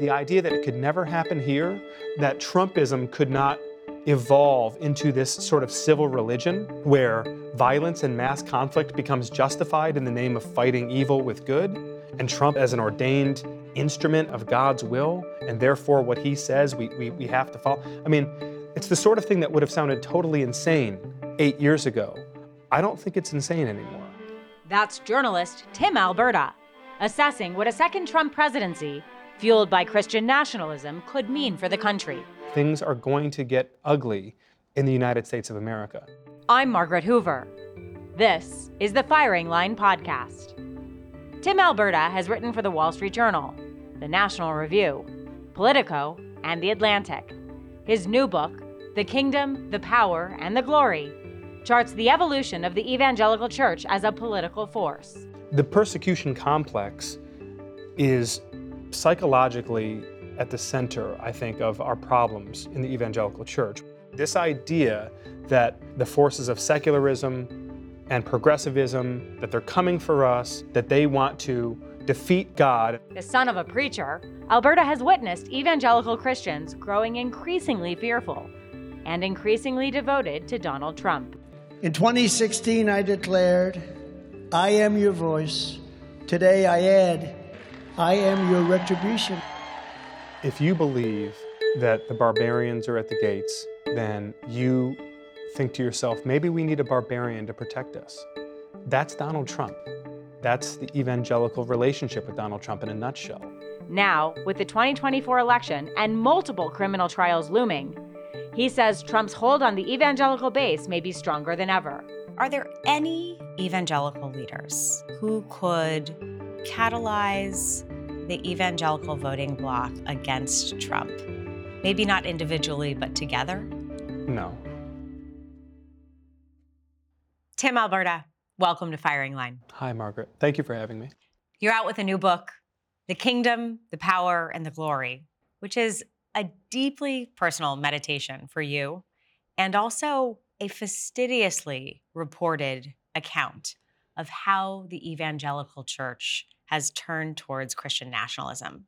The idea that it could never happen here, that Trumpism could not evolve into this sort of civil religion where violence and mass conflict becomes justified in the name of fighting evil with good, and Trump as an ordained instrument of God's will, and therefore what he says we, we, we have to follow. I mean, it's the sort of thing that would have sounded totally insane eight years ago. I don't think it's insane anymore. That's journalist Tim Alberta, assessing what a second Trump presidency, fueled by Christian nationalism, could mean for the country. Things are going to get ugly in the United States of America. I'm Margaret Hoover. This is the Firing Line Podcast. Tim Alberta has written for the Wall Street Journal, the National Review, Politico, and The Atlantic. His new book, The Kingdom, the Power, and the Glory, charts the evolution of the evangelical church as a political force. The persecution complex is psychologically at the center, I think, of our problems in the evangelical church. This idea that the forces of secularism and progressivism, that they're coming for us, that they want to defeat God. The son of a preacher, Alberta has witnessed evangelical Christians growing increasingly fearful and increasingly devoted to Donald Trump. In 2016, I declared, I am your voice. Today I add, I am your retribution. If you believe that the barbarians are at the gates, then you think to yourself, maybe we need a barbarian to protect us. That's Donald Trump. That's the evangelical relationship with Donald Trump in a nutshell. Now, with the 2024 election and multiple criminal trials looming, he says Trump's hold on the evangelical base may be stronger than ever. Are there any evangelical leaders who could catalyze the evangelical voting bloc against Trump? Maybe not individually, but together? No. Tim Alberta, welcome to Firing Line. Hi, Margaret. Thank you for having me. You're out with a new book, The Kingdom, the Power, and the Glory, which is a deeply personal meditation for you and also a fastidiously reported account of how the evangelical church has turned towards Christian nationalism,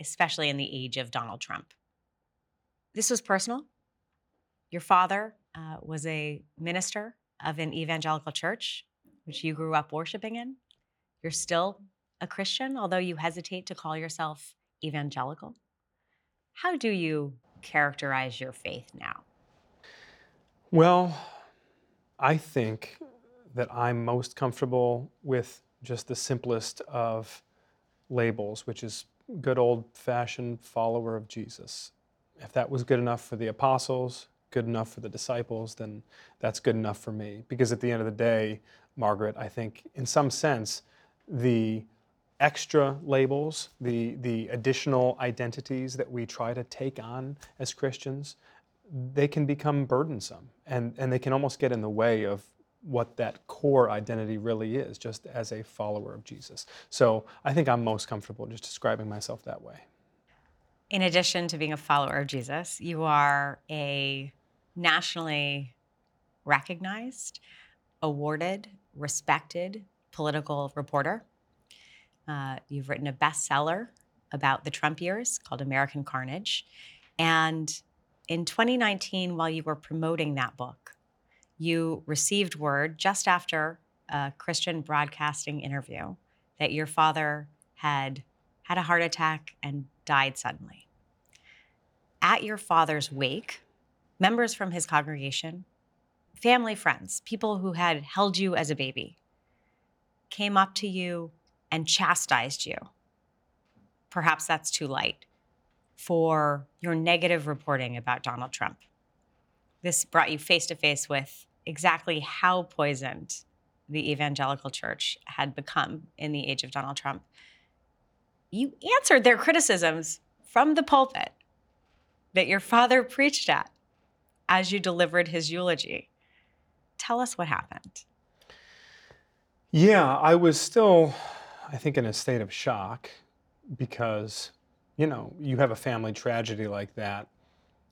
especially in the age of Donald Trump. This was personal. Your father uh, was a minister of an evangelical church, which you grew up worshiping in. You're still a Christian, although you hesitate to call yourself evangelical. How do you characterize your faith now? Well, I think that I'm most comfortable with just the simplest of labels, which is good old fashioned follower of Jesus. If that was good enough for the apostles, good enough for the disciples, then that's good enough for me. Because at the end of the day, Margaret, I think in some sense, the extra labels, the, the additional identities that we try to take on as Christians, they can become burdensome and, and they can almost get in the way of what that core identity really is, just as a follower of Jesus. So I think I'm most comfortable just describing myself that way. In addition to being a follower of Jesus, you are a nationally recognized, awarded, respected political reporter. Uh, you've written a bestseller about the Trump years called American Carnage. And in 2019, while you were promoting that book, you received word just after a Christian broadcasting interview that your father had had a heart attack and died suddenly. At your father's wake, members from his congregation, family, friends, people who had held you as a baby, came up to you and chastised you. Perhaps that's too light for your negative reporting about Donald Trump. This brought you face to face with exactly how poisoned the evangelical church had become in the age of Donald Trump. You answered their criticisms from the pulpit that your father preached at as you delivered his eulogy. Tell us what happened. Yeah, I was still, I think, in a state of shock because, you know, you have a family tragedy like that.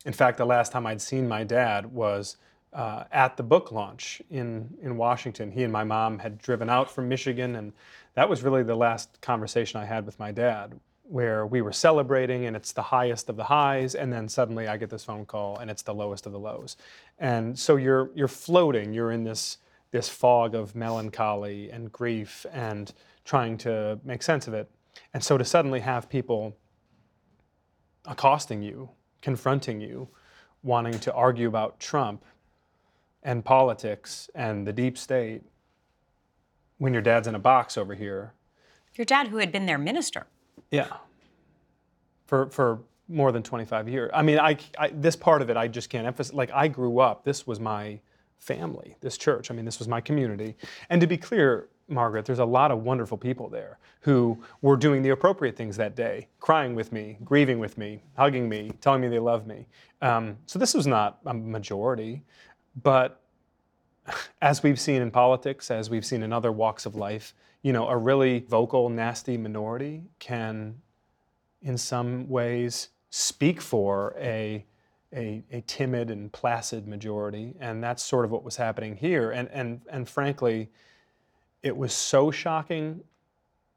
In fact, the last time I'd seen my dad was uh, at the book launch in, in Washington. He and my mom had driven out from Michigan, and that was really the last conversation I had with my dad where we were celebrating and it's the highest of the highs and then suddenly I get this phone call and it's the lowest of the lows. And so you're you're floating, you're in this this fog of melancholy and grief and trying to make sense of it. And so to suddenly have people accosting you, confronting you, wanting to argue about Trump and politics and the deep state when your dad's in a box over here. Your dad, who had been their minister. Yeah. For for more than 25 years. I mean, I, I this part of it I just can't emphasize. Like I grew up. This was my family. This church. I mean, this was my community. And to be clear, Margaret, there's a lot of wonderful people there who were doing the appropriate things that day, crying with me, grieving with me, hugging me, telling me they love me. Um, so this was not a majority, but as we've seen in politics, as we've seen in other walks of life, you know, a really vocal, nasty minority can, in some ways, speak for a, a, a timid and placid majority, and that's sort of what was happening here. And and and frankly, it was so shocking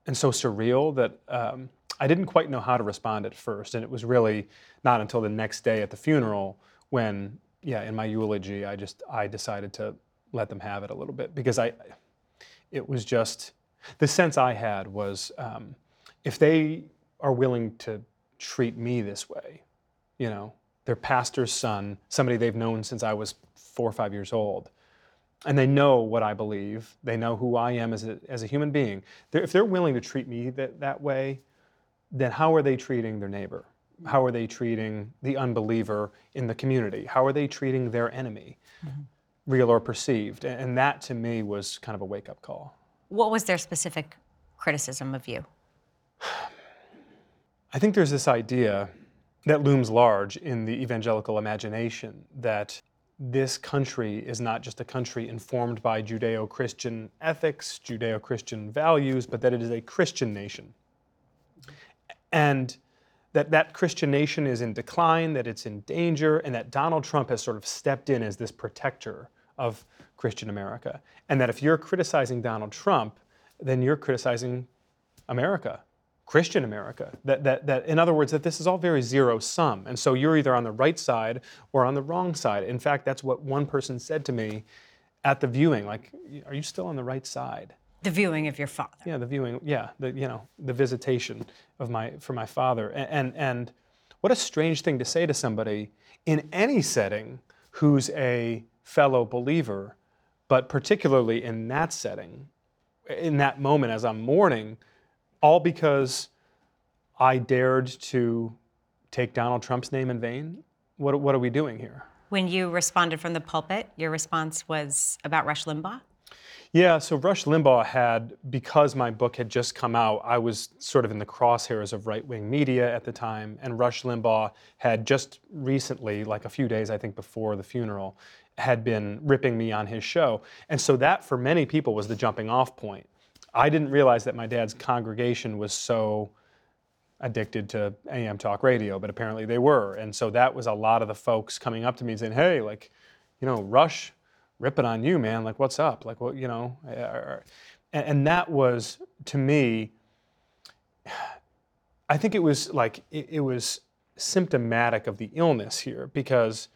and so surreal that um, I didn't quite know how to respond at first, and it was really not until the next day at the funeral when, yeah, in my eulogy, I just I decided to let them have it a little bit because I, it was just the sense I had was um, if they are willing to treat me this way, you know, their pastor's son, somebody they've known since I was four or five years old, and they know what I believe, they know who I am as a, as a human being. They're, if they're willing to treat me that, that way, then how are they treating their neighbor? How are they treating the unbeliever in the community? How are they treating their enemy, mm-hmm. real or perceived? And that to me was kind of a wake up call. What was their specific criticism of you? I think there's this idea that looms large in the evangelical imagination that this country is not just a country informed by Judeo Christian ethics, Judeo Christian values, but that it is a Christian nation. And that that Christian nation is in decline, that it's in danger, and that Donald Trump has sort of stepped in as this protector of Christian America. And that if you're criticizing Donald Trump, then you're criticizing America, Christian America. That, that, that, in other words, that this is all very zero sum. And so you're either on the right side or on the wrong side. In fact, that's what one person said to me at the viewing like, are you still on the right side? The viewing of your father. Yeah, the viewing, yeah, the, you know, the visitation of my, for my father. And, and, and what a strange thing to say to somebody in any setting who's a fellow believer but particularly in that setting, in that moment as I'm mourning, all because I dared to take Donald Trump's name in vain? What, what are we doing here? When you responded from the pulpit, your response was about Rush Limbaugh? Yeah, so Rush Limbaugh had, because my book had just come out, I was sort of in the crosshairs of right wing media at the time, and Rush Limbaugh had just recently, like a few days, I think, before the funeral, had been ripping me on his show. And so that, for many people, was the jumping off point. I didn't realize that my dad's congregation was so addicted to AM talk radio, but apparently they were. And so that was a lot of the folks coming up to me saying, hey, like, you know, Rush ripping on you, man. Like, what's up? Like, what, you know? Eh, and, and that was, to me, I think it was like, it, it was symptomatic of the illness here because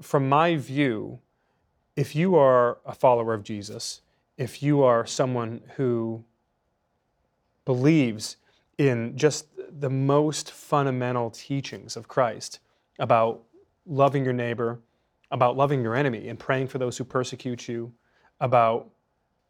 from my view, if you are a follower of Jesus, if you are someone who believes in just the most fundamental teachings of Christ about loving your neighbor, about loving your enemy and praying for those who persecute you, about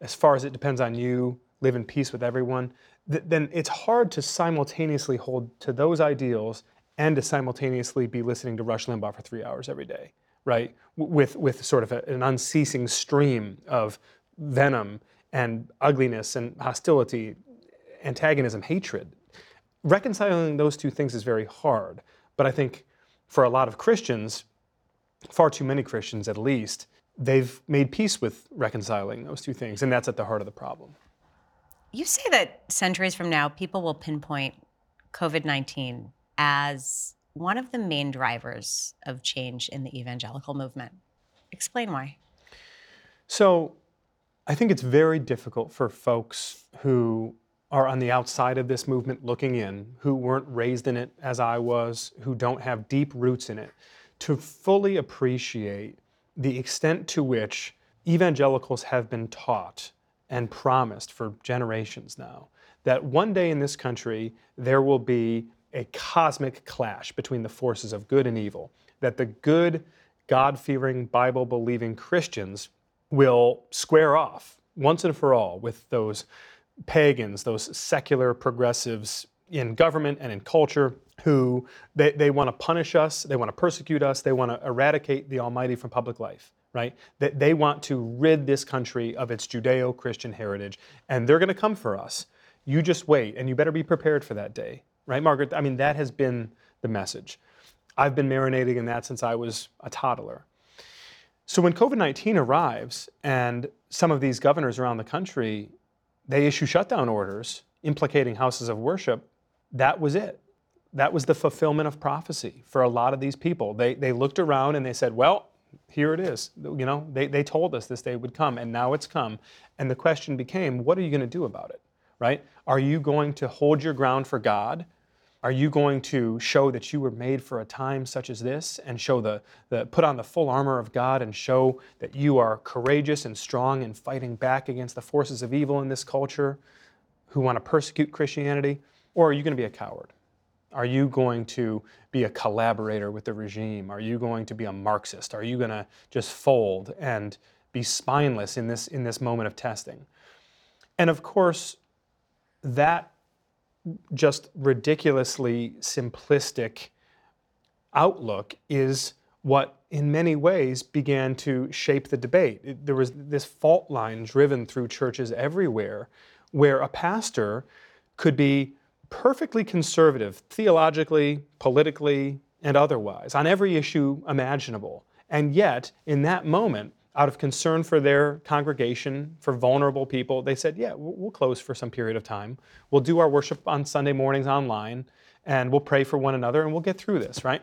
as far as it depends on you, live in peace with everyone, th- then it's hard to simultaneously hold to those ideals and to simultaneously be listening to Rush Limbaugh for three hours every day right? With, with sort of a, an unceasing stream of venom and ugliness and hostility, antagonism, hatred. Reconciling those two things is very hard, but I think for a lot of Christians, far too many Christians at least, they've made peace with reconciling those two things, and that's at the heart of the problem. You say that centuries from now, people will pinpoint COVID 19 as one of the main drivers of change in the evangelical movement. Explain why. So, I think it's very difficult for folks who are on the outside of this movement looking in, who weren't raised in it as I was, who don't have deep roots in it, to fully appreciate the extent to which evangelicals have been taught and promised for generations now that one day in this country there will be a cosmic clash between the forces of good and evil, that the good, God fearing, Bible believing Christians will square off once and for all with those pagans, those secular progressives in government and in culture who they, they want to punish us, they want to persecute us, they want to eradicate the Almighty from public life, right? That they want to rid this country of its Judeo Christian heritage, and they're going to come for us. You just wait, and you better be prepared for that day, right, Margaret? I mean, that has been the message. I've been marinating in that since I was a toddler. So when COVID 19 arrives and some of these governors around the country they issue shutdown orders implicating houses of worship, that was it. That was the fulfillment of prophecy for a lot of these people. They, they looked around and they said, well, here it is. You know, they, they told us this day would come, and now it's come. And the question became, what are you going to do about it? Right? Are you going to hold your ground for God? Are you going to show that you were made for a time such as this and show the, the put on the full armor of God and show that you are courageous and strong in fighting back against the forces of evil in this culture who want to persecute Christianity? Or are you going to be a coward? Are you going to be a collaborator with the regime? Are you going to be a Marxist? Are you going to just fold and be spineless in this, in this moment of testing? And of course, that just ridiculously simplistic outlook is what in many ways began to shape the debate. There was this fault line driven through churches everywhere where a pastor could be perfectly conservative theologically, politically, and otherwise on every issue imaginable. And yet, in that moment, out of concern for their congregation, for vulnerable people, they said, Yeah, we'll close for some period of time. We'll do our worship on Sunday mornings online, and we'll pray for one another, and we'll get through this, right?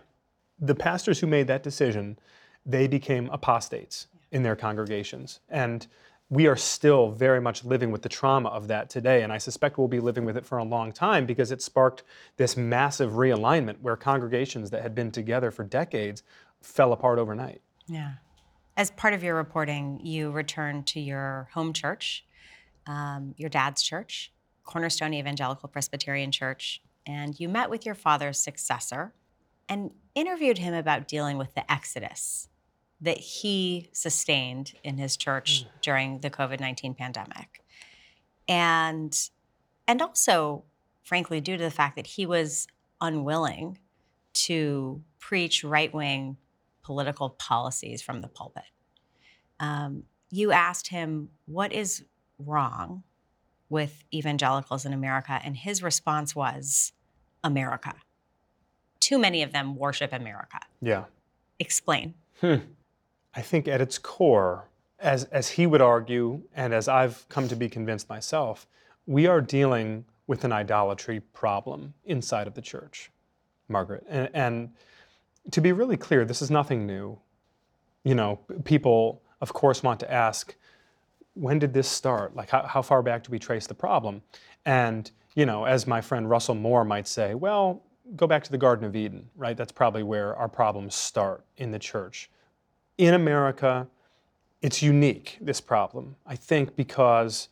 The pastors who made that decision, they became apostates in their congregations. And we are still very much living with the trauma of that today. And I suspect we'll be living with it for a long time because it sparked this massive realignment where congregations that had been together for decades fell apart overnight. Yeah as part of your reporting, you returned to your home church, um, your dad's church, Cornerstone Evangelical Presbyterian Church, and you met with your father's successor and interviewed him about dealing with the exodus that he sustained in his church mm. during the COVID 19 pandemic. And, and also, frankly, due to the fact that he was unwilling to preach right wing political policies from the pulpit. Um, you asked him, What is wrong with evangelicals in America? And his response was, America. Too many of them worship America. Yeah. Explain. Hmm. I think at its core, as, as he would argue, and as I've come to be convinced myself, we are dealing with an idolatry problem inside of the church, Margaret. And, and to be really clear, this is nothing new. You know, people, of course, want to ask, when did this start? Like, how, how far back do we trace the problem? And, you know, as my friend Russell Moore might say, well, go back to the Garden of Eden, right? That's probably where our problems start in the church. In America, it's unique, this problem, I think, because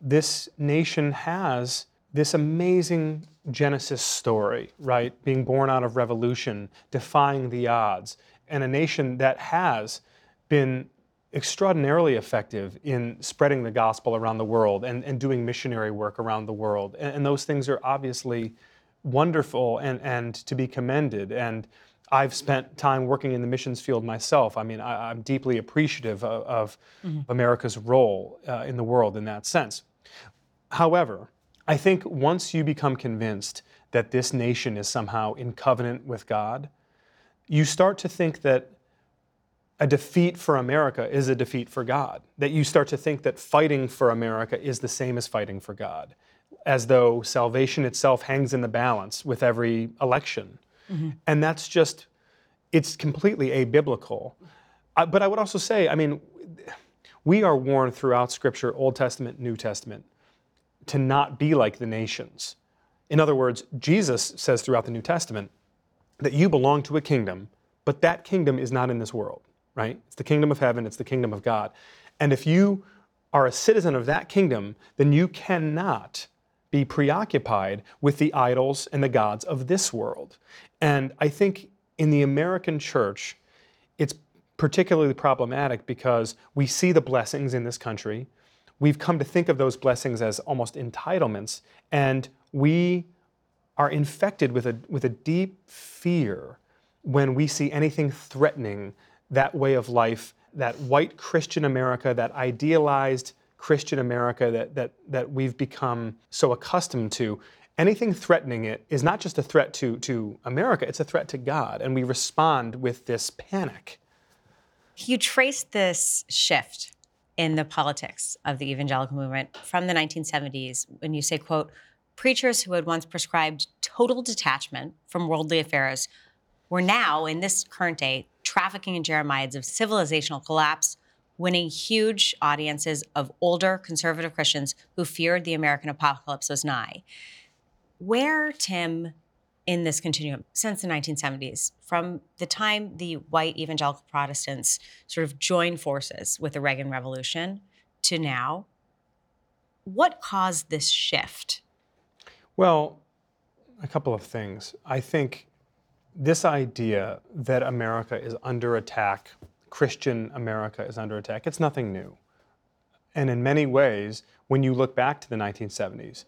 this nation has this amazing Genesis story, right? Being born out of revolution, defying the odds, and a nation that has been extraordinarily effective in spreading the gospel around the world and, and doing missionary work around the world. And, and those things are obviously wonderful and, and to be commended. And I've spent time working in the missions field myself. I mean, I, am deeply appreciative of, of mm-hmm. America's role uh, in the world in that sense. However, I think once you become convinced that this nation is somehow in covenant with God, you start to think that a defeat for America is a defeat for God. That you start to think that fighting for America is the same as fighting for God, as though salvation itself hangs in the balance with every election. Mm-hmm. And that's just, it's completely abiblical. But I would also say, I mean, we are warned throughout Scripture, Old Testament, New Testament, to not be like the nations. In other words, Jesus says throughout the New Testament that you belong to a kingdom, but that kingdom is not in this world, right? It's the kingdom of heaven, it's the kingdom of God. And if you are a citizen of that kingdom, then you cannot be preoccupied with the idols and the gods of this world. And I think in the American church, it's particularly problematic because we see the blessings in this country. We've come to think of those blessings as almost entitlements, and we are infected with a, with a deep fear when we see anything threatening that way of life, that white Christian America, that idealized Christian America that, that, that we've become so accustomed to. Anything threatening it is not just a threat to, to America, it's a threat to God. And we respond with this panic. You trace this shift in the politics of the evangelical movement from the 1970s when you say, quote, preachers who had once prescribed total detachment from worldly affairs were now, in this current day, trafficking in Jeremiads of civilizational collapse, winning huge audiences of older conservative Christians who feared the American apocalypse was nigh. Where, Tim, in this continuum since the 1970s, from the time the white evangelical Protestants sort of joined forces with the Reagan Revolution to now, what caused this shift? Well, a couple of things. I think this idea that America is under attack, Christian America is under attack, it's nothing new. And in many ways, when you look back to the 1970s,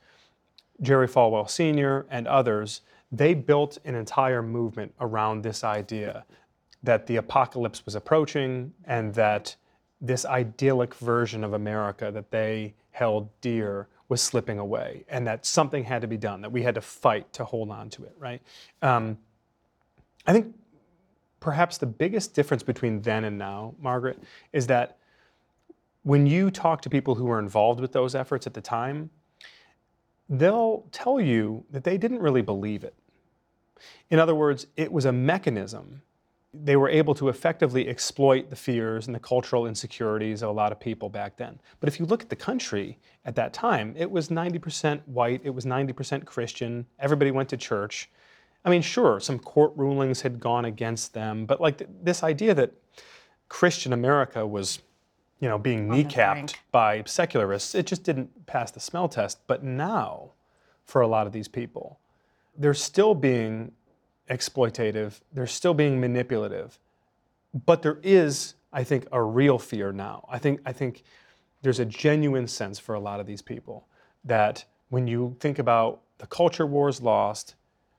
Jerry Falwell Sr. and others they built an entire movement around this idea that the apocalypse was approaching and that this idyllic version of America that they held dear was slipping away and that something had to be done, that we had to fight to hold on to it, right? Um, I think perhaps the biggest difference between then and now, Margaret, is that when you talk to people who were involved with those efforts at the time, they'll tell you that they didn't really believe it. In other words, it was a mechanism. They were able to effectively exploit the fears and the cultural insecurities of a lot of people back then. But if you look at the country at that time, it was 90% white, it was 90% Christian, everybody went to church. I mean, sure, some court rulings had gone against them, but like th- this idea that Christian America was you know, being kneecapped by secularists. It just didn't pass the smell test. But now, for a lot of these people, they're still being exploitative, they're still being manipulative. But there is, I think, a real fear now. I think, I think there's a genuine sense for a lot of these people that when you think about the culture wars lost,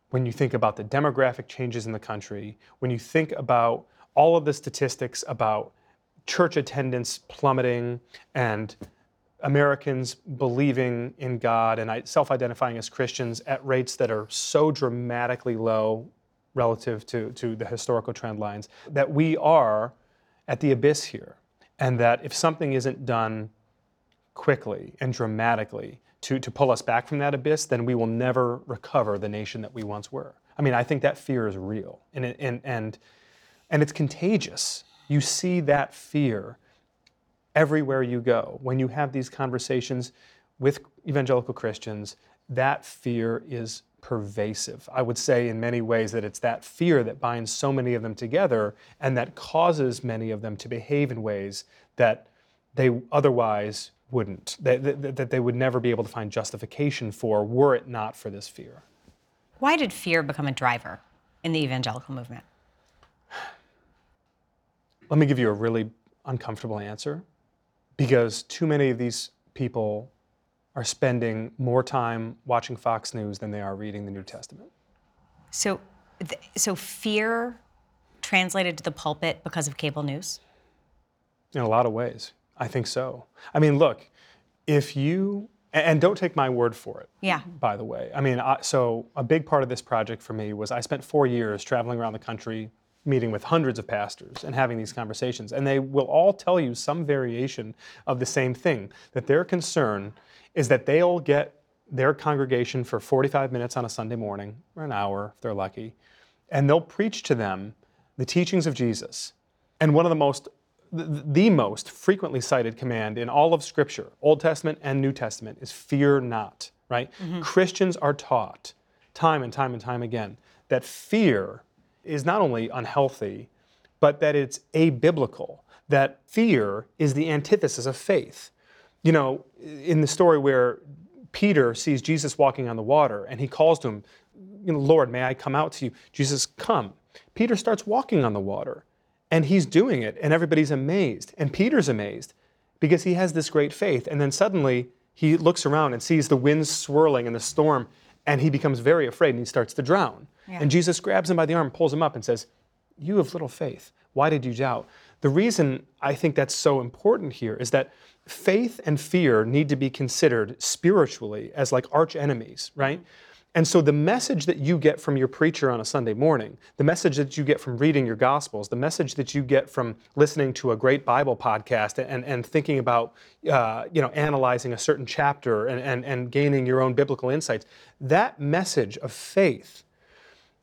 when you think about the demographic changes in the country, when you think about all of the statistics about church attendance plummeting and Americans believing in God and self identifying as Christians at rates that are so dramatically low relative to, to the historical trend lines that we are at the abyss here. And that if something isn't done quickly and dramatically to, to pull us back from that abyss, then we will never recover the nation that we once were. I mean, I think that fear is real and, and, and, and it's contagious. You see that fear everywhere you go. When you have these conversations with evangelical Christians, that fear is pervasive. I would say in many ways that it's that fear that binds so many of them together and that causes many of them to behave in ways that they otherwise wouldn't, that, that, they would never be able to find justification for were it not for this fear. Why did fear become a driver in the evangelical movement? Let me give you a really uncomfortable answer because too many of these people are spending more time watching Fox News than they are reading the New Testament. So, so fear translated to the pulpit because of cable news? In a lot of ways, I think so. I mean, look, if you and don't take my word for it. Yeah. By the way, I mean, I, so a big part of this project for me was I spent four years traveling around the country meeting with hundreds of pastors and having these conversations. And they will all tell you some variation of the same thing that their concern is that they'll get their congregation for 45 minutes on a Sunday morning, or an hour if they're lucky, and they'll preach to them the teachings of Jesus. And one of the most the, most frequently cited command in all of Scripture, Old Testament and New Testament, is fear not, right? Mm-hmm. Christians are taught time and time and time again that fear is not only unhealthy, but that it's abiblical, that fear is the antithesis of faith. You know, in the story where Peter sees Jesus walking on the water and he calls to him, you know, Lord, may I come out to you? Jesus, come. Peter starts walking on the water and he's doing it and everybody's amazed. And Peter's amazed because he has this great faith. And then suddenly he looks around and sees the winds swirling and the storm and he becomes very afraid and he starts to drown. And Jesus grabs him by the arm, pulls him up, and says, You have little faith. Why did you doubt? The reason I think that's so important here is that faith and fear need to be considered spiritually as like arch enemies, right? And so the message that you get from your preacher on a Sunday morning, the message that you get from reading your gospels, the message that you get from listening to a great Bible podcast and, and thinking about, uh, you know, analyzing a certain chapter and, and, and gaining your own biblical insights, that message of faith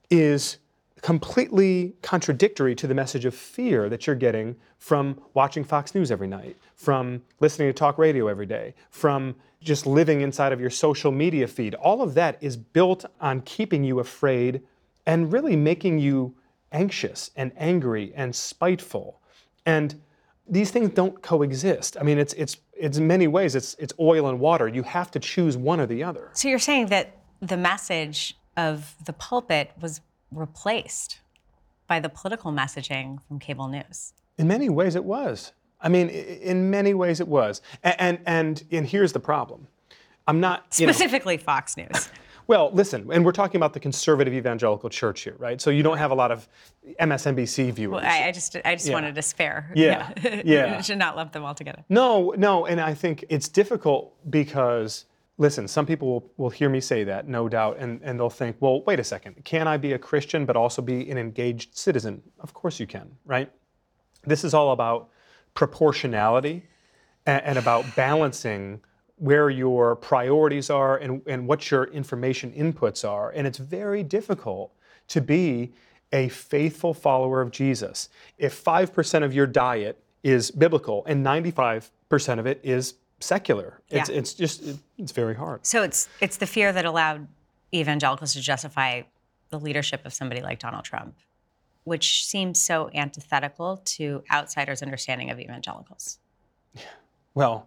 is completely contradictory to the message of fear that you're getting from watching Fox News every night, from listening to talk radio every day, from just living inside of your social media feed. All of that is built on keeping you afraid and really making you anxious and angry and spiteful. And these things don't coexist. I mean, it's it's it's many ways it's it's oil and water. You have to choose one or the other. So you're saying that the message of the pulpit was replaced by the political messaging from cable news. In many ways, it was. I mean, in many ways, it was. And and and, and here's the problem. I'm not you know- Specifically Fox News. well, listen, and we're talking about the conservative evangelical church here, right? So you don't have a lot of MSNBC viewers. Well, I, I just I just Yeah. wanted to spare. Yeah, yeah. You should not lump them all together. No, no, and I think it's difficult because, listen, some people will, will hear me say that, no doubt, and, and they'll think, well, wait a second, can I be a Christian but also be an engaged citizen? Of course you can, right? This is all about proportionality and, and about balancing where your priorities are and, and what your information inputs are. And it's very difficult to be a faithful follower of Jesus if 5% of your diet is biblical and 95% of it is secular. It's, Yeah. it's just, it- it's very hard. So it's it's the fear that allowed evangelicals to justify the leadership of somebody like Donald Trump, which seems so antithetical to outsiders' understanding of evangelicals. Well,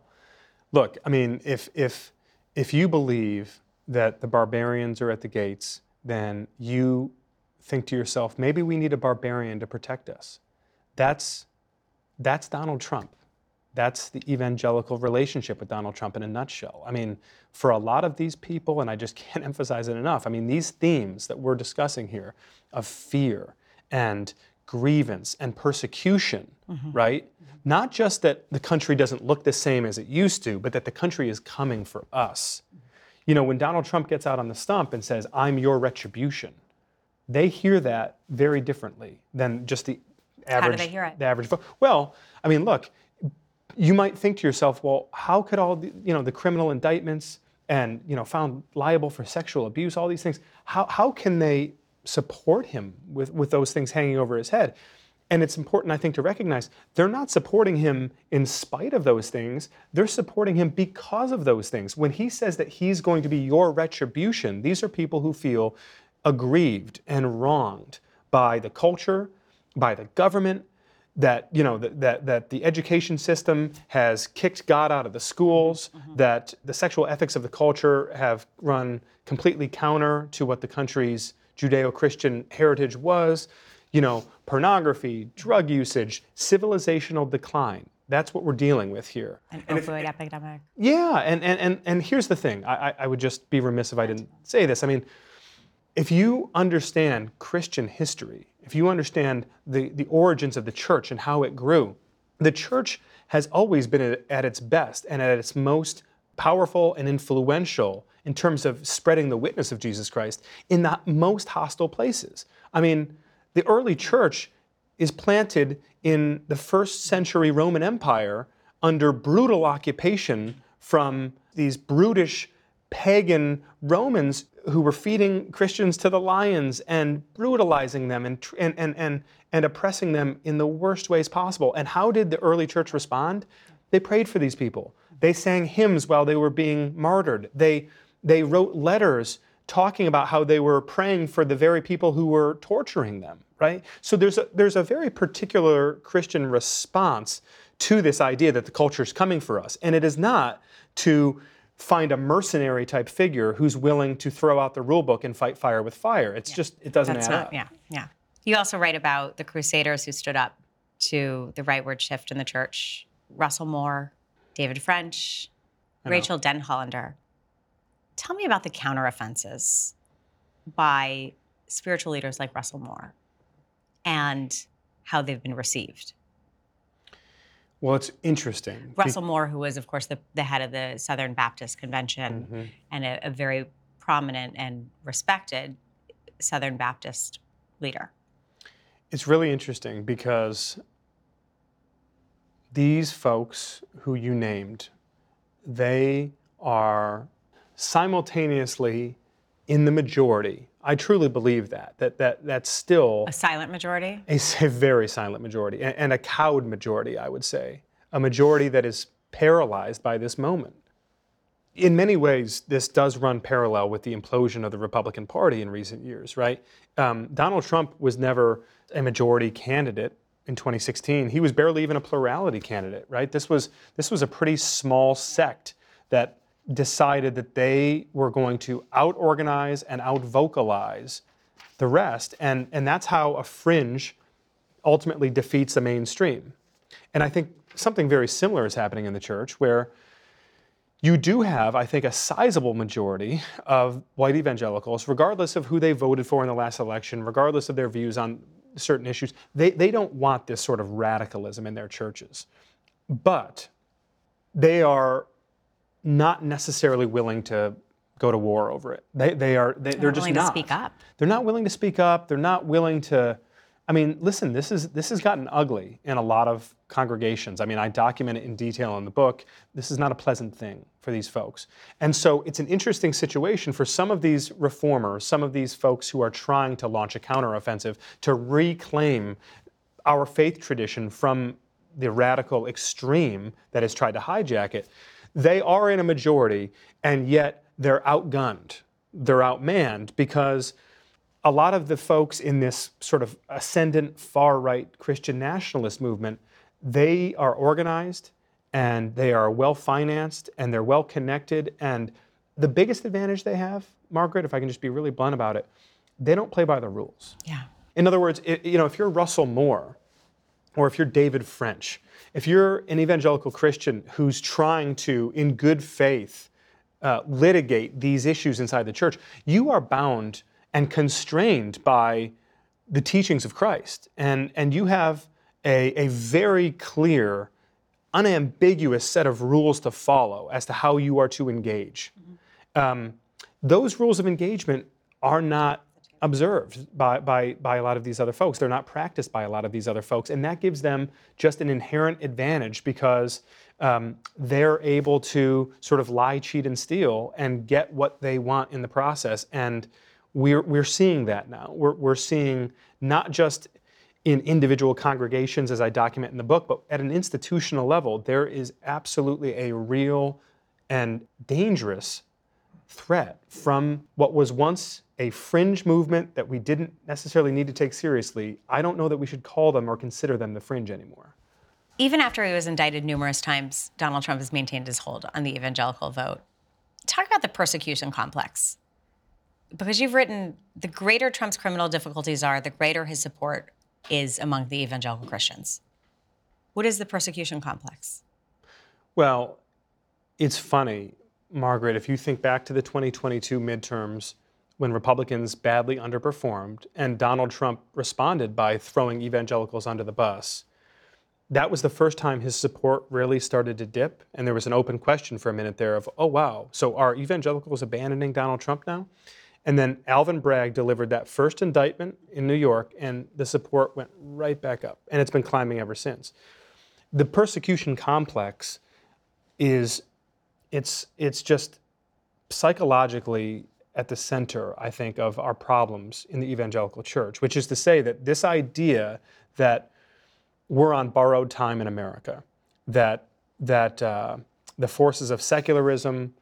look, I mean, if if if you believe that the barbarians are at the gates, then you think to yourself, maybe we need a barbarian to protect us. That's that's Donald Trump. That's the evangelical relationship with Donald Trump in a nutshell. I mean, for a lot of these people, and I just can't emphasize it enough, I mean, these themes that we're discussing here of fear and grievance and persecution, mm-hmm. right? Not just that the country doesn't look the same as it used to, but that the country is coming for us. You know, when Donald Trump gets out on the stump and says, I'm your retribution, they hear that very differently than just the average. How do they hear it? The average. Well, I mean, look, you might think to yourself, well, how could all the, you know the criminal indictments and you know found liable for sexual abuse, all these things, how how can they support him with with those things hanging over his head? And it's important, I think, to recognize they're not supporting him in spite of those things. They're supporting him because of those things. When he says that he's going to be your retribution, these are people who feel aggrieved and wronged by the culture, by the government, that you know that, that, that the education system has kicked God out of the schools, mm-hmm. Mm-hmm. that the sexual ethics of the culture have run completely counter to what the country's Judeo-Christian heritage was. You know, pornography, drug usage, civilizational decline. That's what we're dealing with here. An opioid epidemic. Yeah, and and and, and here's the thing. I, I- I would just be remiss if I didn't say this. I mean, if you understand Christian history, if you understand the, the origins of the church and how it grew, the church has always been at, at its best and at its most powerful and influential in terms of spreading the witness of Jesus Christ in the most hostile places. I mean, the early church is planted in the first century Roman Empire under brutal occupation from these brutish pagan Romans who were feeding Christians to the lions and brutalizing them and, and, and, and, and oppressing them in the worst ways possible. And how did the early church respond? They prayed for these people. They sang hymns while they were being martyred. They, they wrote letters talking about how they were praying for the very people who were torturing them, right? So there's a, there's a very particular Christian response to this idea that the culture is coming for us. And it is not to find a mercenary type figure who's willing to throw out the rule book and fight fire with fire. It's just, it doesn't That's add not, up. yeah, yeah. You also write about the crusaders who stood up to the rightward shift in the church Russell Moore, David French. Rachel Denhollander. Tell me about the counteroffenses by spiritual leaders like Russell Moore and how they've been received. Well, it's interesting. Russell Moore, who was, of course, the, the head of the Southern Baptist Convention Mhm. and a, a very prominent and respected Southern Baptist leader. It's really interesting because these folks who you named, they are simultaneously in the majority. I truly believe that. That that that's still A silent majority. A very silent majority and, and a cowed majority, I would say. A majority that is paralyzed by this moment. In many ways, this does run parallel with the implosion of the Republican Party in recent years, right? Um, Donald Trump was never a majority candidate in 2016. He was barely even a plurality candidate, right? This was this was a pretty small sect that decided that they were going to out organize and out vocalize the rest. And, and that's how a fringe ultimately defeats the mainstream. And I think something very similar is happening in the church where you do have, I think, a sizable majority of white evangelicals, regardless of who they voted for in the last election, regardless of their views on certain issues, they, they don't want this sort of radicalism in their churches. But they are not necessarily willing to go to war over it. They, they are they, they're Not just willing to not. speak up. They're not willing to speak up. They're not willing to. I mean, listen. This is this has gotten ugly in a lot of congregations. I mean, I document it in detail in the book. This is not a pleasant thing for these folks, and so it's an interesting situation for some of these reformers, some of these folks who are trying to launch a counteroffensive to reclaim our faith tradition from the radical extreme that has tried to hijack it. They are in a majority, and yet they're outgunned, they're outmanned because a lot of the folks in this sort of ascendant far right Christian nationalist movement, they are organized and they are well financed and they're well connected. And the biggest advantage they have, Margaret, if I can just be really blunt about it, they don't play by the rules. Yeah. In other words, i you know, if you're Russell Moore, or if you're David French, if you're an evangelical Christian who's trying to, in good faith, uh, litigate these issues inside the church, you are bound and constrained by the teachings of Christ. And, and you have a, a very clear, unambiguous set of rules to follow as to how you are to engage. Um, those rules of engagement are not observed by, by, by a lot of these other folks. They're not practiced by a lot of these other folks. And that gives them just an inherent advantage because um, they're able to sort of lie, cheat, and steal and get what they want in the process. And we're, we're seeing that now. We're, we're seeing not just in individual congregations, as I document in the book, but at an institutional level, there is absolutely a real and dangerous threat from what was once a fringe movement that we didn't necessarily need to take seriously. I don't know that we should call them or consider them the fringe anymore. Even after he was indicted numerous times, Donald Trump has maintained his hold on the evangelical vote. Talk about the persecution complex. Because you've written the greater Trump's criminal difficulties are, the greater his support is among the evangelical Christians. What is the persecution complex? Well, it's funny, Margaret, if you think back to the 2022 midterms when Republicans badly underperformed and Donald Trump responded by throwing evangelicals under the bus. That was the first time his support really started to dip. And there was an open question for a minute there of, oh, wow, so are evangelicals abandoning Donald Trump now? And then Alvin Bragg delivered that first indictment in New York, and the support went right back up. And it's been climbing ever since. The persecution complex is it's it's just psychologically at the center, I think, of our problems in the evangelical church, which is to say that this idea that we're on borrowed time in America, that that uh, the forces of secularism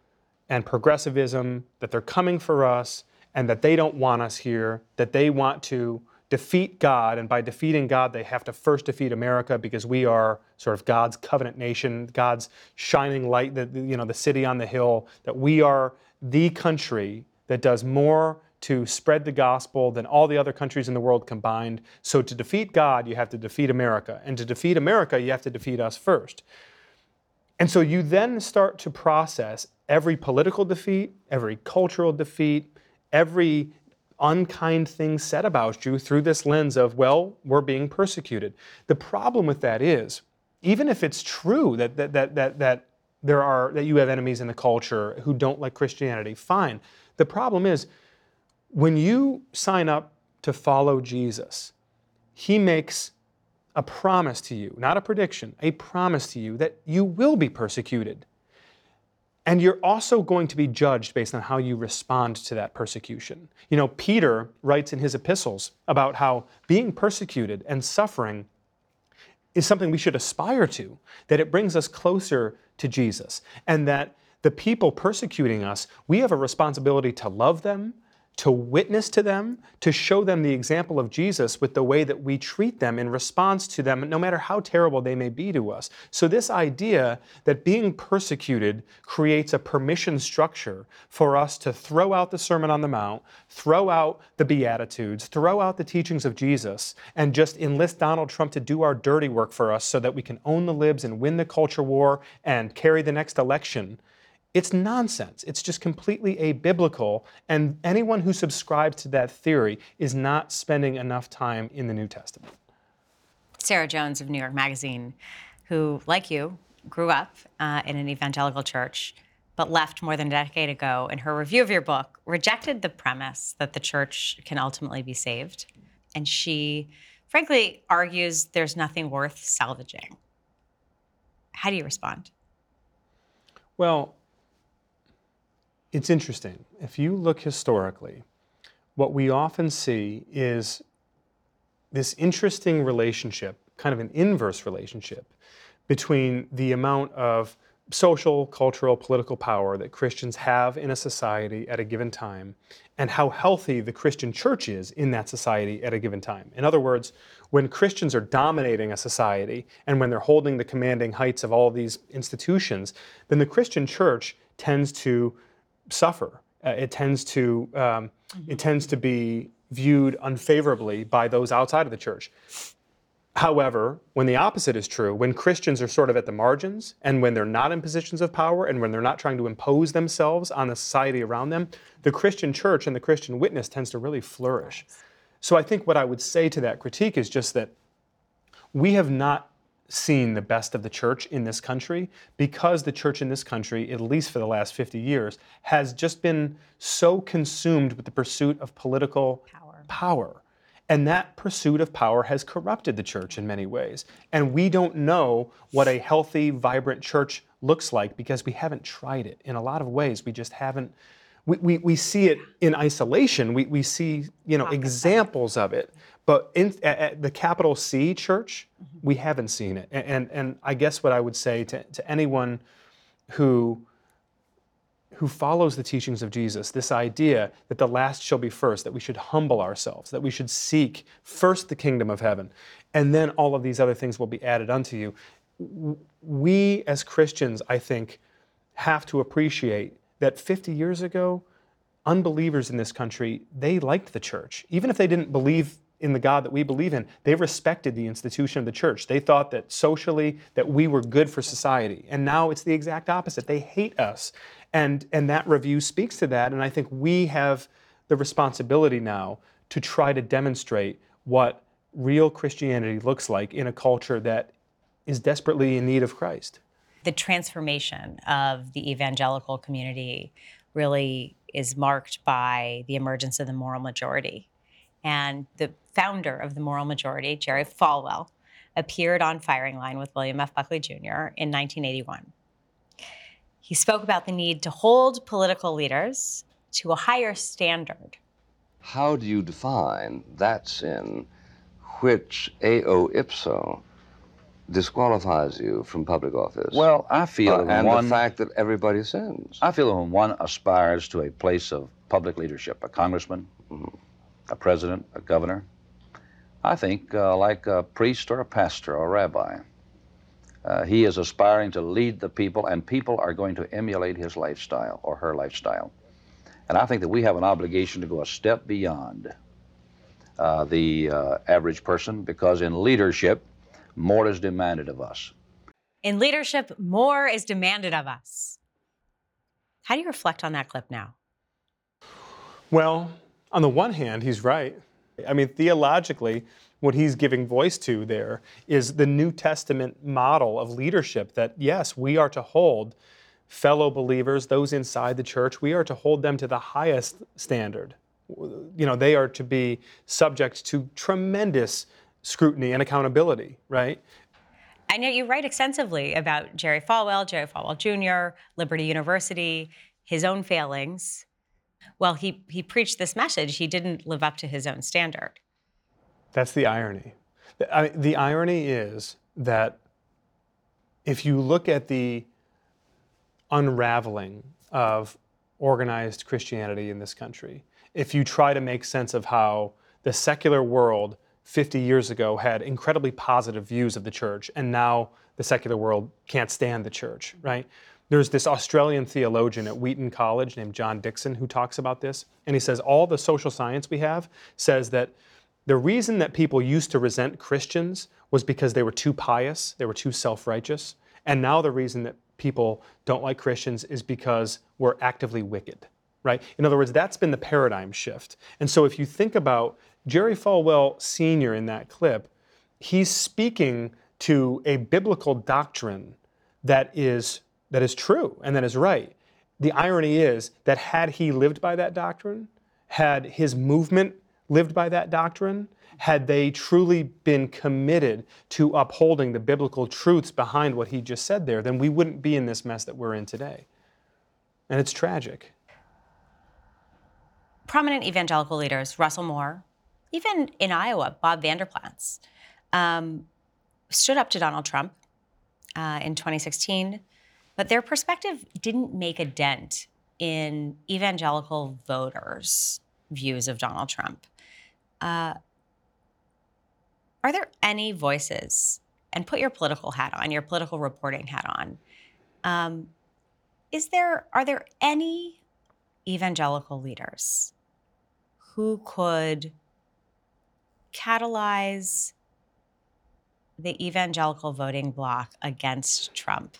and progressivism that they're coming for us, and that they don't want us here, that they want to defeat God, and by defeating God, they have to first defeat America because we are sort of God's covenant nation, God's shining light, the, you know, the city on the hill, that we are the country that does more to spread the gospel than all the other countries in the world combined. So to defeat God, you have to defeat America. And to defeat America, you have to defeat us first. And so you then start to process every political defeat, every cultural defeat, every unkind thing said about you through this lens of, well, we're being persecuted. The problem with that is, even if it's true that, that, that, that, that there are that you have enemies in the culture who don't like Christianity, fine. The problem is when you sign up to follow Jesus, he makes a promise to you, not a prediction, a promise to you that you will be persecuted. And you're also going to be judged based on how you respond to that persecution. You know, Peter writes in his epistles about how being persecuted and suffering is something we should aspire to, that it brings us closer to Jesus, and that the people persecuting us, we have a responsibility to love them, to witness to them, to show them the example of Jesus with the way that we treat them in response to them, no matter how terrible they may be to us. So, this idea that being persecuted creates a permission structure for us to throw out the Sermon on the Mount, throw out the Beatitudes, throw out the teachings of Jesus, and just enlist Donald Trump to do our dirty work for us so that we can own the libs and win the culture war and carry the next election it's nonsense. It's just completely abiblical. And anyone who subscribes to that theory is not spending enough time in the New Testament. Sarah Jones of New York Magazine, who, like you, grew up uh, in an evangelical church, but left more than a decade ago, in her review of your book, rejected the premise that the church can ultimately be saved. And she, frankly, argues there's nothing worth salvaging. How do you respond? Well, it's interesting. If you look historically, what we often see is this interesting relationship, kind of an inverse relationship, between the amount of social, cultural, political power that Christians have in a society at a given time and how healthy the Christian church is in that society at a given time. In other words, when Christians are dominating a society and when they're holding the commanding heights of all these institutions, then the Christian church tends to suffer. Uh, it tends to um, mm-hmm. it tends to be viewed unfavorably by those outside of the church. However, when the opposite is true, when Christians are sort of at the margins and when they're not in positions of power and when they're not trying to impose themselves on the society around them, the Christian church and the Christian witness tends to really flourish. So I think what I would say to that critique is just that we have not seen the best of the church in this country because the church in this country, at least for the last 50 years, has just been so consumed with the pursuit of political power. power. And that pursuit of power has corrupted the church in many ways. And we don't know what a healthy, vibrant church looks like because we haven't tried it. In a lot of ways, we just haven't. We, we, we see it in isolation. We, we see you know examples of it, but in, at the capital C church, mm-hmm. we haven't seen it. And, and, and, I guess what I would say to, to anyone who, who follows the teachings of Jesus, this idea that the last shall be first, that we should humble ourselves, that we should seek first the kingdom of heaven, and then all of these other things will be added unto you. We as Christians, I think, have to appreciate that 50 years ago, unbelievers in this country, they liked the church. Even if they didn't believe in the God that we believe in. They respected the institution of the church. They thought that socially that we were good for society. And now it's the exact opposite. They hate us. And and that review speaks to that and I think we have the responsibility now to try to demonstrate what real Christianity looks like in a culture that is desperately in need of Christ. The transformation of the evangelical community really is marked by the emergence of the moral majority. And the founder of the Moral Majority, Jerry Falwell, appeared on Firing Line with William F. Buckley Jr. in 1981. He spoke about the need to hold political leaders to a higher standard. How do you define that sin which eo ipso disqualifies you from public office? Well, I feel Uh, and one, the fact that everybody sins. I feel when one aspires to a place of public leadership, a congressman, a president, a governor, I think uh, like a priest or a pastor or a rabbi, uh, he is aspiring to lead the people, and people are going to emulate his lifestyle or her lifestyle. And I think that we have an obligation to go a step beyond uh, the uh, average person because in leadership, more is demanded of us. In leadership, more is demanded of us. How do you reflect on that clip now? Well, on the one hand, he's right. I mean, theologically, what he's giving voice to there is the New Testament model of leadership that, yes, we are to hold fellow believers, those inside the church, we are to hold them to the highest standard. You know, they are to be subject to tremendous scrutiny and accountability, right? I know you write extensively about Jerry Falwell, Jerry Falwell Jr., Liberty University, his own failings. Well, he, he preached this message. He didn't live up to his own standard. That's the irony. The, I, the irony is that if you look at the unraveling of organized Christianity in this country, if you try to make sense of how the secular world 50 years ago had incredibly positive views of the church, and now the secular world can't stand the church, right? There's this Australian theologian at Wheaton College named John Dickson who talks about this, and he says all the social science we have says that the reason that people used to resent Christians was because they were too pious, they were too self righteous. And now the reason that people don't like Christians is because we're actively wicked, right? In other words, that's been the paradigm shift. And so if you think about Jerry Falwell Sr. in that clip, he's speaking to a biblical doctrine that is, that is true and that is right. The irony is that had he lived by that doctrine, had his movement lived by that doctrine, had they truly been committed to upholding the biblical truths behind what he just said there, then we wouldn't be in this mess that we're in today. And it's tragic. Prominent evangelical leaders, Russell Moore, even in Iowa, Bob Vander Plaats, um, stood up to Donald Trump uh, in 2016, but their perspective didn't make a dent in evangelical voters' views of Donald Trump. Uh, are there any voices, and put your political hat on, your political reporting hat on, um, is there, are there any evangelical leaders who could catalyze the evangelical voting bloc against Trump?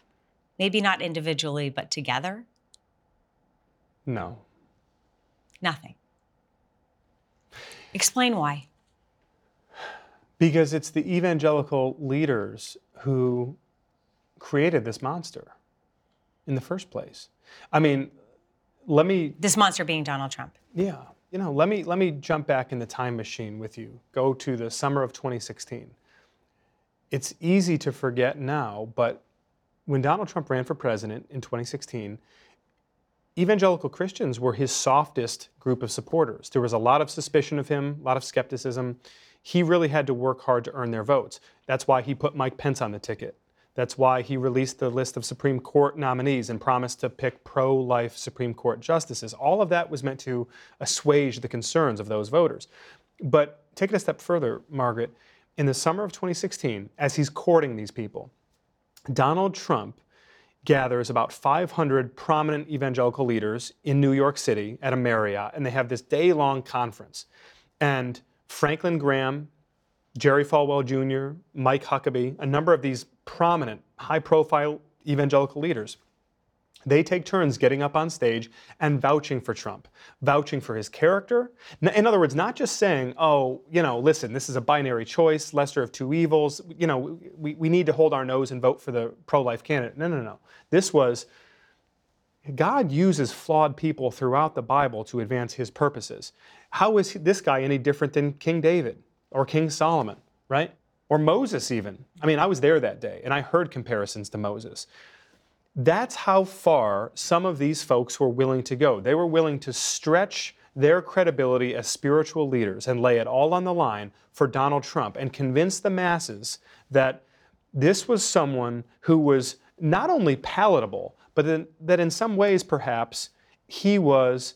Maybe not individually, but together? No. Nothing. Explain why. Because it's the evangelical leaders who created this monster in the first place. I mean, let me This monster being Donald Trump. Yeah, you know, let me let me jump back in the time machine with you. Go to the summer of 2016. It's easy to forget now, but when Donald Trump ran for president in 2016, evangelical Christians were his softest group of supporters. There was a lot of suspicion of him, a lot of skepticism. He really had to work hard to earn their votes. That's why he put Mike Pence on the ticket. That's why he released the list of Supreme Court nominees and promised to pick pro life Supreme Court justices. All of that was meant to assuage the concerns of those voters. But take it a step further, Margaret. In the summer of 2016, as he's courting these people, Donald Trump gathers about 500 prominent evangelical leaders in New York City at a Marriott, and they have this day long conference. And Franklin Graham, Jerry Falwell Jr., Mike Huckabee, a number of these prominent, high profile evangelical leaders, they take turns getting up on stage and vouching for Trump, vouching for his character. In other words, not just saying, oh, you know, listen, this is a binary choice, lesser of two evils. You know, we, we need to hold our nose and vote for the pro life candidate. No, no, no. This was God uses flawed people throughout the Bible to advance his purposes. How is this guy any different than King David or King Solomon, right? Or Moses, even. I mean, I was there that day and I heard comparisons to Moses. That's how far some of these folks were willing to go. They were willing to stretch their credibility as spiritual leaders and lay it all on the line for Donald Trump and convince the masses that this was someone who was not only palatable, but that in some ways, perhaps, he was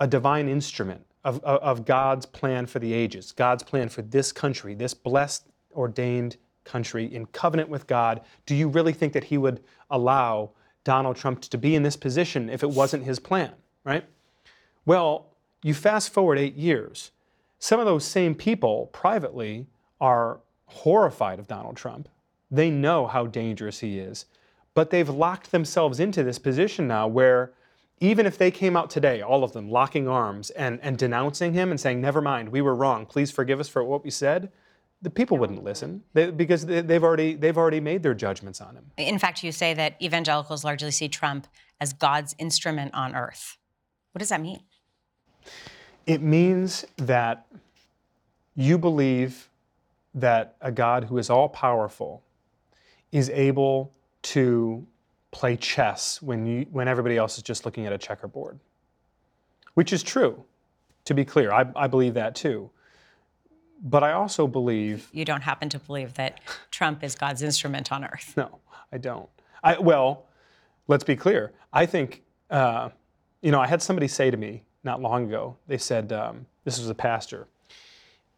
a divine instrument of, of, God's plan for the ages, God's plan for this country, this blessed, ordained country in covenant with God. Do you really think that he would allow Donald Trump to be in this position if it wasn't his plan, right? Well, you fast forward eight years. Some of those same people privately are horrified of Donald Trump. They know how dangerous he is, but they've locked themselves into this position now where even if they came out today, all of them locking arms and, and denouncing him and saying, never mind, we were wrong, please forgive us for what we said, the people wouldn't listen they, because they, they've, already, they've already made their judgments on him. In fact, you say that evangelicals largely see Trump as God's instrument on earth. What does that mean? It means that you believe that a God who is all powerful is able to play chess when, you, when everybody else is just looking at a checkerboard, which is true, to be clear. I, I believe that too. But I also believe. You don't happen to believe that Trump is God's instrument on earth. No, I don't. I, well, let's be clear. I think, uh, you know, I had somebody say to me not long ago, they said, um, this was a pastor,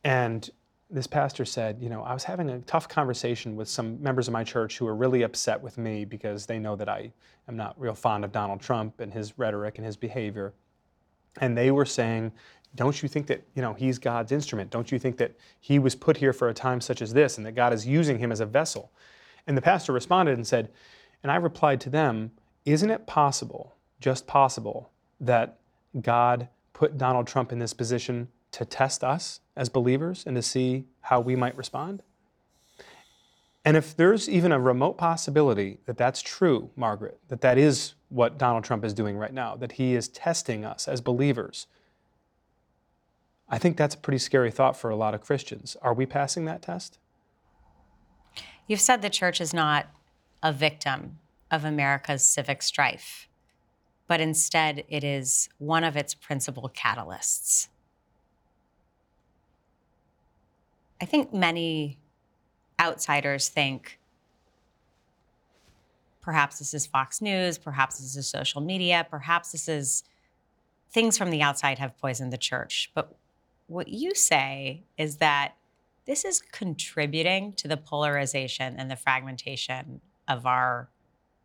and this pastor said, you know, I was having a tough conversation with some members of my church who were really upset with me because they know that I am not real fond of Donald Trump and his rhetoric and his behavior. And they were saying, don't you think that, you know, he's God's instrument? Don't you think that he was put here for a time such as this and that God is using him as a vessel? And the pastor responded and said, and I replied to them, isn't it possible, just possible, that God put Donald Trump in this position to test us as believers and to see how we might respond? And if there's even a remote possibility that that's true, Margaret, that that is what Donald Trump is doing right now, that he is testing us as believers, I think that's a pretty scary thought for a lot of Christians. Are we passing that test? You've said the church is not a victim of America's civic strife, but instead it is one of its principal catalysts. I think many outsiders think perhaps this is Fox News, perhaps this is social media, perhaps this is things from the outside have poisoned the church. But what you say is that this is contributing to the polarization and the fragmentation of our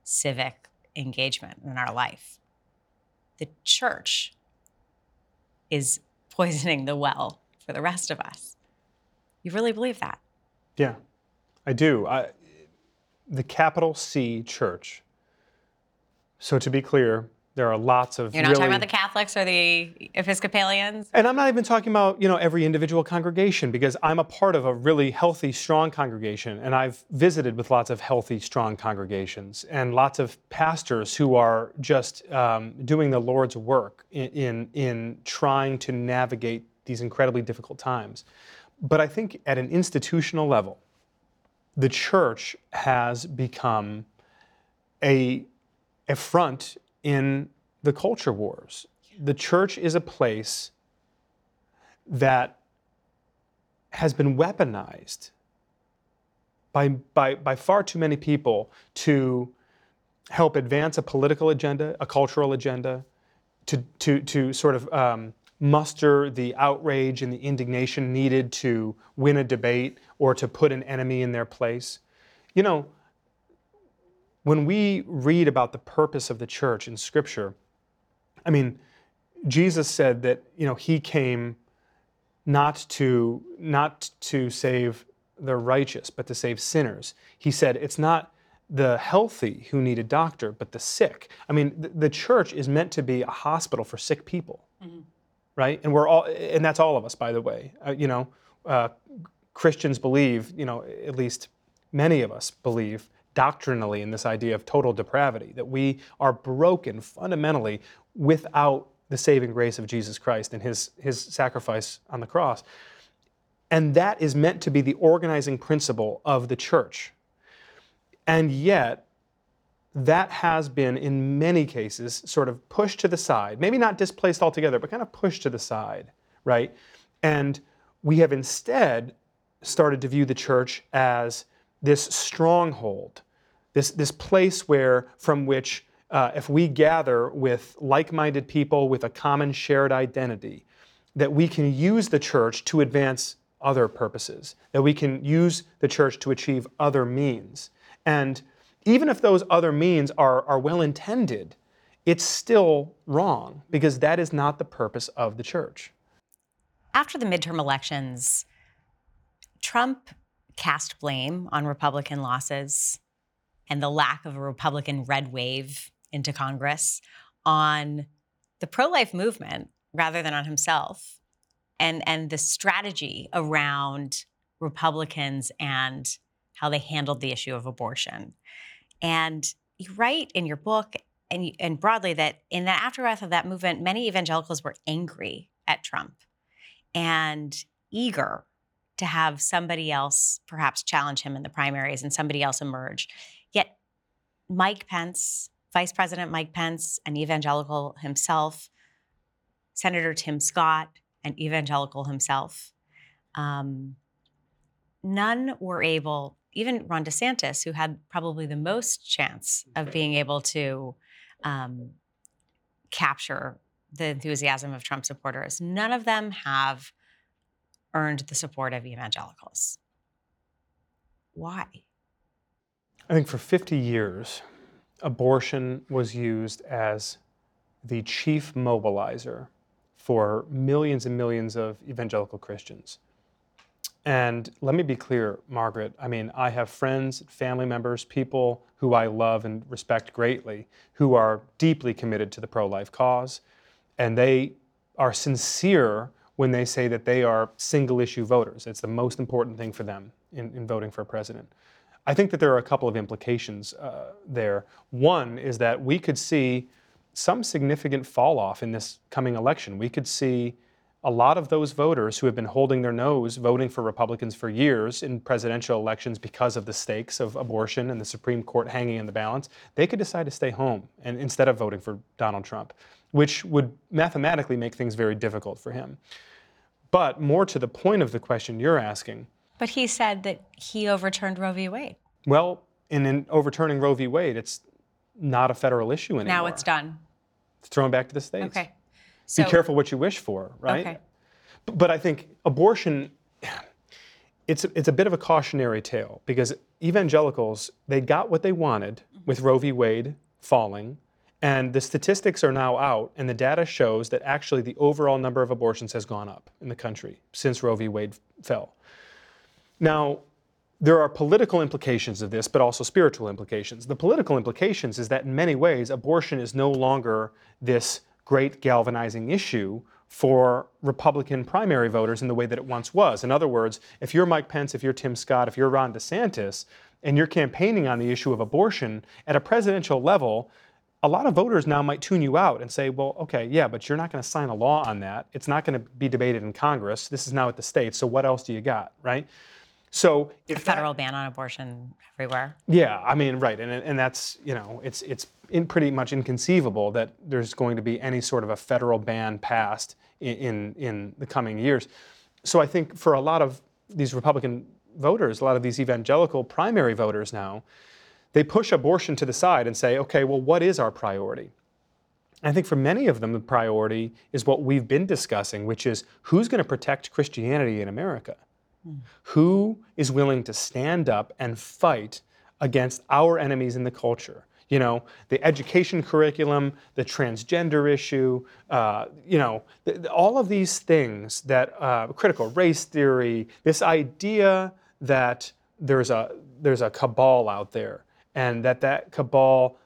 civic engagement in our life. The church is poisoning the well for the rest of us. You really believe that? Yeah, I do. I, the capital C church. So to be clear, there are lots of You're not really, talking about the Catholics or the Episcopalians? and I'm not even talking about you know every individual congregation because I'm a part of a really healthy, strong congregation, and I've visited with lots of healthy, strong congregations and lots of pastors who are just um, doing the Lord's work in, in in trying to navigate these incredibly difficult times. But I think at an institutional level, the church has become a, a front in the culture wars. The church is a place that has been weaponized by, by, by far too many people to help advance a political agenda, a cultural agenda, to, to, to sort of um, muster the outrage and the indignation needed to win a debate or to put an enemy in their place. You know, when we read about the purpose of the church in Scripture, I mean, Jesus said that you know he came not to not to save the righteous, but to save sinners. He said it's not the healthy who need a doctor, but the sick. I mean, the, the church is meant to be a hospital for sick people, mm-hmm. Right? And we're all, and that's all of us, by the way. Uh, you know, uh, Christians believe, you know, at least many of us believe doctrinally in this idea of total depravity, that we are broken fundamentally without the saving grace of Jesus Christ and his, his sacrifice on the cross. And that is meant to be the organizing principle of the church. And yet, that has been, in many cases, sort of pushed to the side. Maybe not displaced altogether, but kind of pushed to the side, right? And we have instead started to view the church as this stronghold, this, this place where, from which, uh, if we gather with like minded people with a common shared identity, that we can use the church to advance other purposes, that we can use the church to achieve other means. And even if those other means are, are well intended, it's still wrong because that is not the purpose of the church. After the midterm elections, Trump cast blame on Republican losses and the lack of a Republican red wave into Congress on the pro life movement rather than on himself and, and the strategy around Republicans and how they handled the issue of abortion. And you write in your book and, and broadly that in the aftermath of that movement, many evangelicals were angry at Trump and eager to have somebody else perhaps challenge him in the primaries and somebody else emerge. Yet, Mike Pence, Vice President Mike Pence, an evangelical himself, Senator Tim Scott, an evangelical himself, um, none were able even Ron DeSantis, who had probably the most chance of being able to um, capture the enthusiasm of Trump supporters, none of them have earned the support of evangelicals. Why? I think for 50 years, abortion was used as the chief mobilizer for millions and millions of evangelical Christians. And let me be clear, Margaret. I mean, I have friends, family members, people who I love and respect greatly who are deeply committed to the pro life cause. And they are sincere when they say that they are single issue voters. It's the most important thing for them in, in voting for a president. I think that there are a couple of implications uh, there. One is that we could see some significant fall off in this coming election. We could see a lot of those voters who have been holding their nose voting for Republicans for years in presidential elections because of the stakes of abortion and the Supreme Court hanging in the balance, they could decide to stay home and instead of voting for Donald Trump, which would mathematically make things very difficult for him. But more to the point of the question you're asking. But he said that he overturned Roe v. Wade. Well, in, in overturning Roe v. Wade, it's not a federal issue anymore. Now it's done. It's thrown back to the states. Okay. Be careful what you wish for, right? Okay. But I think abortion, it's, it's a bit of a cautionary tale because evangelicals, they got what they wanted with Roe v. Wade falling, and the statistics are now out, and the data shows that actually the overall number of abortions has gone up in the country since Roe v. Wade fell. Now, there are political implications of this, but also spiritual implications. The political implications is that in many ways, abortion is no longer this great galvanizing issue for Republican primary voters in the way that it once was. In other words, if you're Mike Pence, if you're Tim Scott, if you're Ron DeSantis, and you're campaigning on the issue of abortion at a presidential level, a lot of voters now might tune you out and say, well, okay, yeah, but you're not going to sign a law on that. It's not going to be debated in Congress. This is now at the states. So what else do you got, right? So if a federal that, ban on abortion everywhere. Yeah, I mean, right, and and that's you know, it's it's in pretty much inconceivable that there's going to be any sort of a federal ban passed in in, in the coming years. So I think for a lot of these Republican voters, a lot of these evangelical primary voters now, they push abortion to the side and say, okay, well, what is our priority? I think for many of them, the priority is what we've been discussing, which is who's going to protect Christianity in America? Hmm. Who is willing to stand up and fight against our enemies in the culture? You know, the education curriculum, the transgender issue, uh, you know, th- all of these things that uh, critical race theory, this idea that there's a there's a cabal out there, and that that cabal,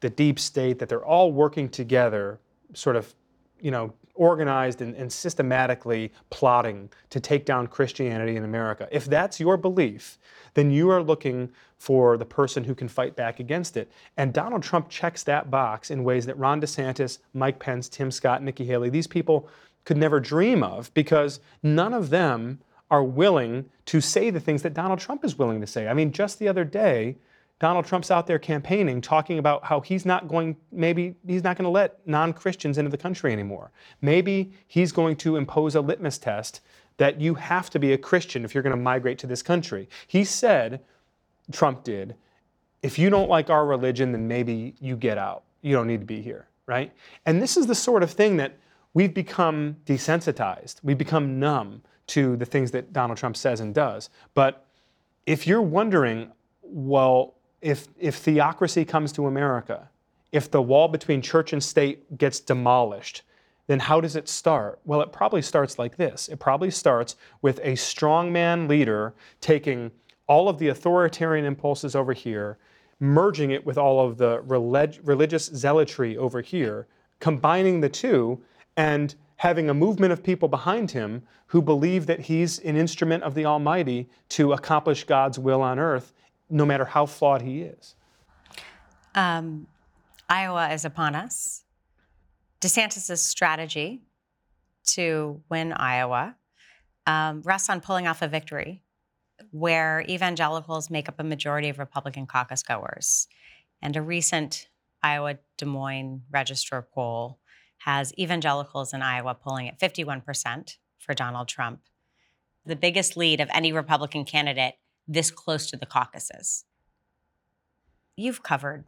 the deep state, that they're all working together, sort of, you know, organized and, and, systematically plotting to take down Christianity in America. If that's your belief, then you are looking for the person who can fight back against it. And Donald Trump checks that box in ways that Ron DeSantis, Mike Pence, Tim Scott, Nikki Haley, these people could never dream of because none of them are willing to say the things that Donald Trump is willing to say. I mean, just the other day, Donald Trump's out there campaigning, talking about how he's not going, maybe he's not going to let non Christians into the country anymore. Maybe he's going to impose a litmus test that you have to be a Christian if you're going to migrate to this country. He said, Trump did, if you don't like our religion, then maybe you get out. You don't need to be here, right? And this is the sort of thing that we've become desensitized. We've become numb to the things that Donald Trump says and does. But if you're wondering, well, if, if theocracy comes to America, if the wall between church and state gets demolished, then how does it start? Well, it probably starts like this. It probably starts with a strongman leader taking all of the authoritarian impulses over here, merging it with all of the relig- religious zealotry over here, combining the two, and having a movement of people behind him who believe that he's an instrument of the Almighty to accomplish God's will on earth no matter how flawed he is. Um, Iowa is upon us. DeSantis' strategy to win Iowa um, rests on pulling off a victory where evangelicals make up a majority of Republican caucus goers. And a recent Iowa Des Moines Register poll has evangelicals in Iowa polling at 51% for Donald Trump, the biggest lead of any Republican candidate this close to the caucuses. You've covered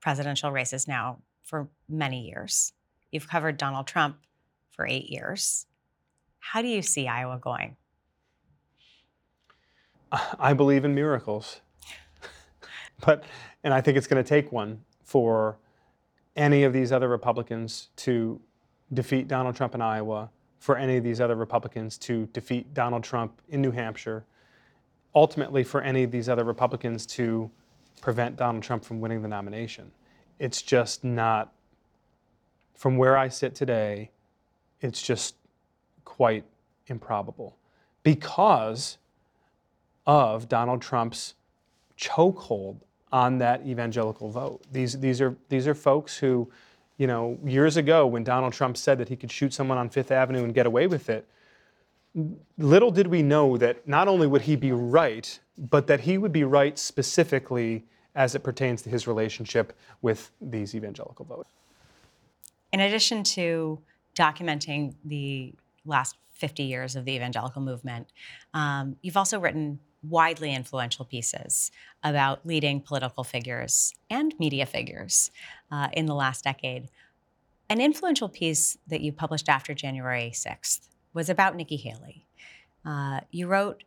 presidential races now for many years. You've covered Donald Trump for eight years. How do you see Iowa going? I believe in miracles. but, and I think it's going to take one for any of these other Republicans to defeat Donald Trump in Iowa, for any of these other Republicans to defeat Donald Trump in New Hampshire, ultimately for any of these other Republicans to prevent Donald Trump from winning the nomination. It's just not, from where I sit today, it's just quite improbable because of Donald Trump's chokehold on that evangelical vote. These, these, are, these are folks who, you know, years ago when Donald Trump said that he could shoot someone on Fifth Avenue and get away with it, little did we know that not only would he be right, but that he would be right specifically as it pertains to his relationship with these evangelical voters. In addition to documenting the last 50 years of the evangelical movement, um, you've also written widely influential pieces about leading political figures and media figures uh, in the last decade. An influential piece that you published after January 6th was about Nikki Haley. Uh, you wrote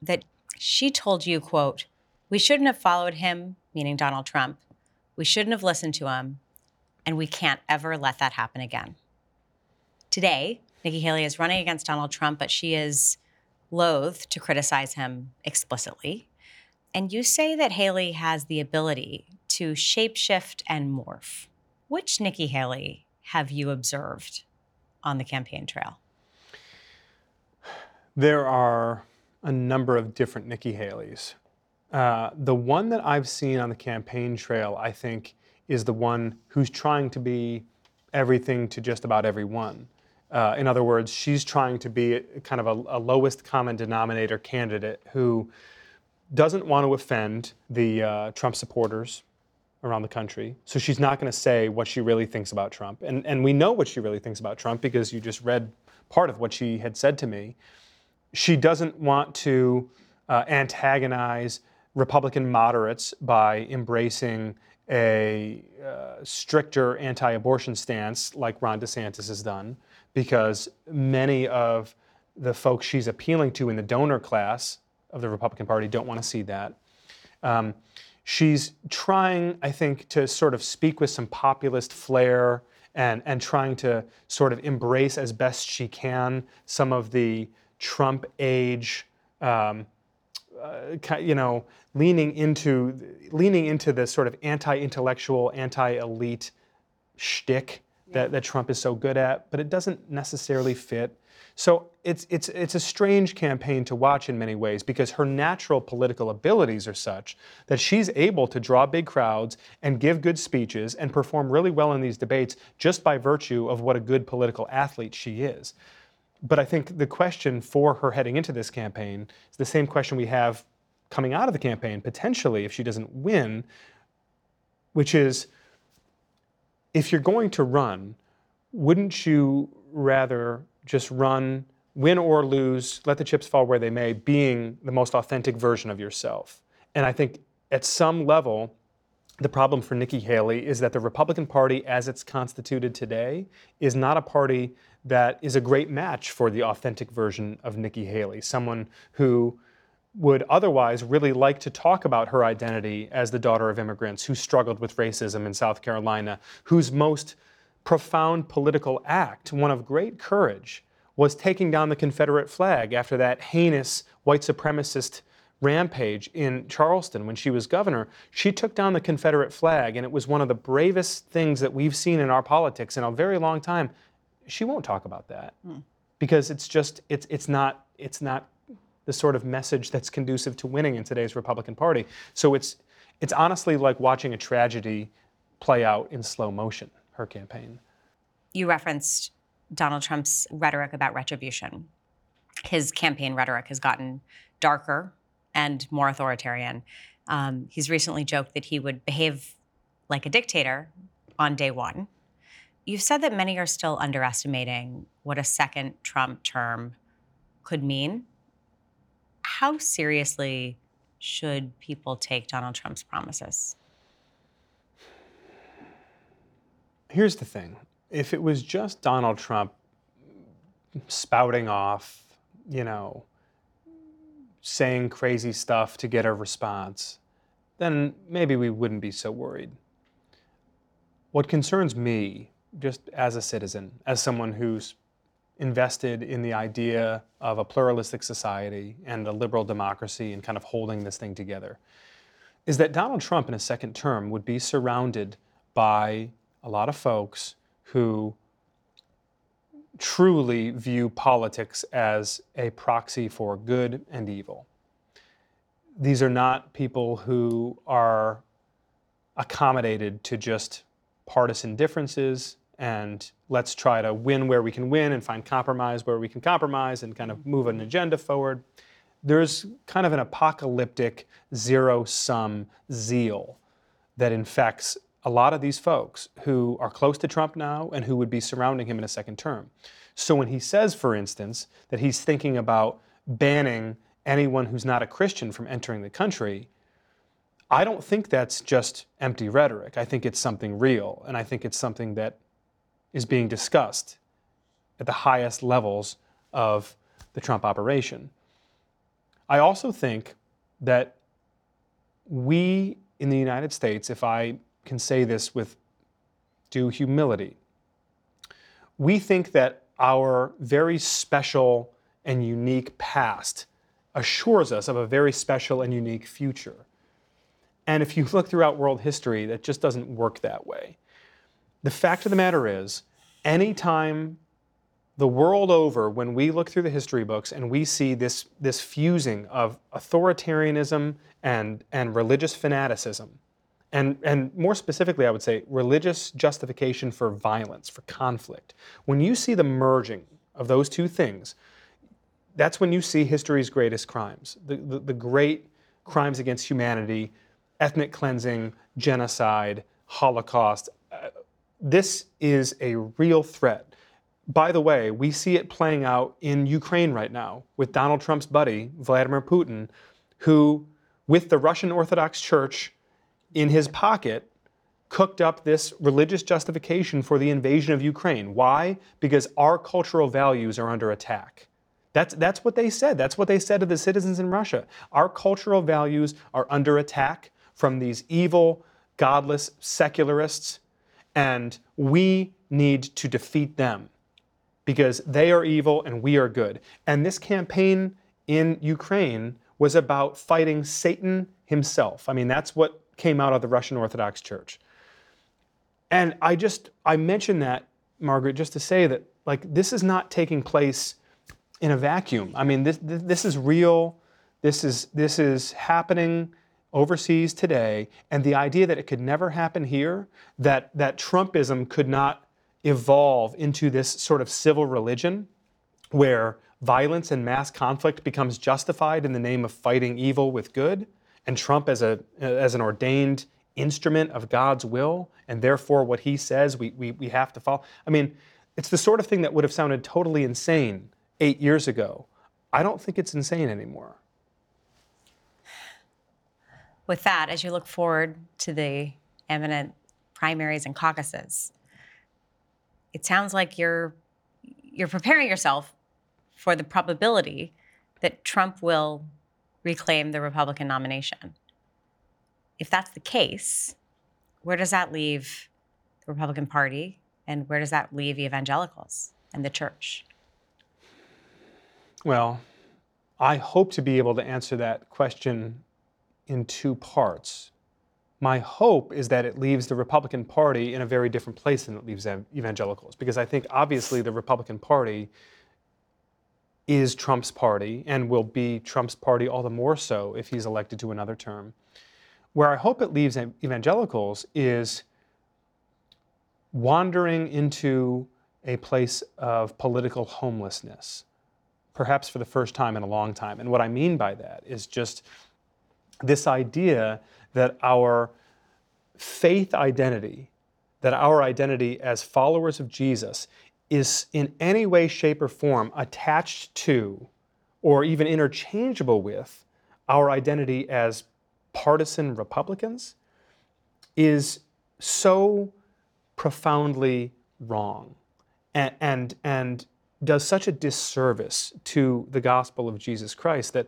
that she told you, quote, we shouldn't have followed him, meaning Donald Trump. We shouldn't have listened to him, and we can't ever let that happen again. Today, Nikki Haley is running against Donald Trump, but she is loath to criticize him explicitly. And you say that Haley has the ability to shapeshift and morph. Which Nikki Haley have you observed on the campaign trail? There are a number of different Nikki Haleys. Uh, the one that I've seen on the campaign trail, I think, is the one who's trying to be everything to just about everyone. Uh, in other words, she's trying to be kind of a, a, lowest common denominator candidate who doesn't want to offend the uh, Trump supporters around the country. So she's not going to say what she really thinks about Trump. And, and we know what she really thinks about Trump because you just read part of what she had said to me. She doesn't want to uh, antagonize Republican moderates by embracing a uh, stricter anti abortion stance like Ron DeSantis has done because many of the folks she's appealing to in the donor class of the Republican Party don't want to see that. Um, she's trying, I think, to sort of speak with some populist flair and, and trying to sort of embrace as best she can some of the Trump age, um, uh, you know, leaning into leaning into the sort of anti-intellectual, anti-elite shtick that, that Trump is so good at, but it doesn't necessarily fit. So it's, it's, it's a strange campaign to watch in many ways because her natural political abilities are such that she's able to draw big crowds and give good speeches and perform really well in these debates just by virtue of what a good political athlete she is. But I think the question for her heading into this campaign is the same question we have coming out of the campaign, potentially, if she doesn't win, which is if you're going to run, wouldn't you rather just run, win or lose, let the chips fall where they may, being the most authentic version of yourself? And I think at some level, the problem for Nikki Haley is that the Republican Party, as it's constituted today, is not a party that is a great match for the authentic version of Nikki Haley, someone who would otherwise really like to talk about her identity as the daughter of immigrants who struggled with racism in South Carolina, whose most profound political act, one of great courage, was taking down the Confederate flag after that heinous white supremacist rampage in Charleston when she was governor. She took down the Confederate flag, and it was one of the bravest things that we've seen in our politics in a very long time. She won't talk about that because it's just it's it's not it's not the sort of message that's conducive to winning in today's Republican Party. So it's it's honestly like watching a tragedy play out in slow motion. Her campaign. You referenced Donald Trump's rhetoric about retribution. His campaign rhetoric has gotten darker and more authoritarian. Um, he's recently joked that he would behave like a dictator on day one. You've said that many are still underestimating what a second Trump term could mean. How seriously should people take Donald Trump's promises? Here's the thing if it was just Donald Trump spouting off, you know, saying crazy stuff to get a response, then maybe we wouldn't be so worried. What concerns me, just as a citizen, as someone who's invested in the idea of a pluralistic society and a liberal democracy and kind of holding this thing together, is that Donald Trump in a second term would be surrounded by a lot of folks who truly view politics as a proxy for good and evil. These are not people who are accommodated to just partisan differences and let's try to win where we can win and find compromise where we can compromise and kind of move an agenda forward. There's kind of an apocalyptic zero sum zeal that infects a lot of these folks who are close to Trump now and who would be surrounding him in a second term. So when he says, for instance, that he's thinking about banning anyone who's not a Christian from entering the country, I don't think that's just empty rhetoric. I think it's something real, and I think it's something that is being discussed at the highest levels of the Trump operation. I also think that we in the United States, if I can say this with due humility, we think that our very special and unique past assures us of a very special and unique future. And if you look throughout world history, that just doesn't work that way. The fact of the matter is, anytime the world over, when we look through the history books and we see this, this fusing of authoritarianism and, and religious fanaticism, and, and more specifically, I would say religious justification for violence, for conflict, when you see the merging of those two things, that's when you see history's greatest crimes, the, the, the great crimes against humanity, ethnic cleansing, genocide, Holocaust, this is a real threat. By the way, we see it playing out in Ukraine right now with Donald Trump's buddy, Vladimir Putin, who, with the Russian Orthodox Church in his pocket, cooked up this religious justification for the invasion of Ukraine. Why? Because our cultural values are under attack. That's, that's what they said. That's what they said to the citizens in Russia. Our cultural values are under attack from these evil, godless secularists and we need to defeat them because they are evil and we are good. And this campaign in Ukraine was about fighting Satan himself. I mean, that's what came out of the Russian Orthodox Church. And I just, I mention that, Margaret, just to say that, like, this is not taking place in a vacuum. I mean, this, this is real. This is, this is happening overseas today, and the idea that it could never happen here, that, that Trumpism could not evolve into this sort of civil religion where violence and mass conflict becomes justified in the name of fighting evil with good, and Trump as, a, as an ordained instrument of God's will, and therefore what he says we, we, we have to follow. I mean, it's the sort of thing that would have sounded totally insane eight years ago. I don't think it's insane anymore. With that, as you look forward to the imminent primaries and caucuses, it sounds like you're you're preparing yourself for the probability that Trump will reclaim the Republican nomination. If that's the case, where does that leave the Republican Party and where does that leave evangelicals and the church? Well, I hope to be able to answer that question in two parts. My hope is that it leaves the Republican Party in a very different place than it leaves evangelicals, because I think obviously the Republican Party is Trump's party and will be Trump's party all the more so if he's elected to another term. Where I hope it leaves evangelicals is wandering into a place of political homelessness, perhaps for the first time in a long time. And what I mean by that is just this idea that our faith identity, that our identity as followers of Jesus, is in any way, shape, or form attached to or even interchangeable with our identity as partisan Republicans is so profoundly wrong and, and, and does such a disservice to the gospel of Jesus Christ that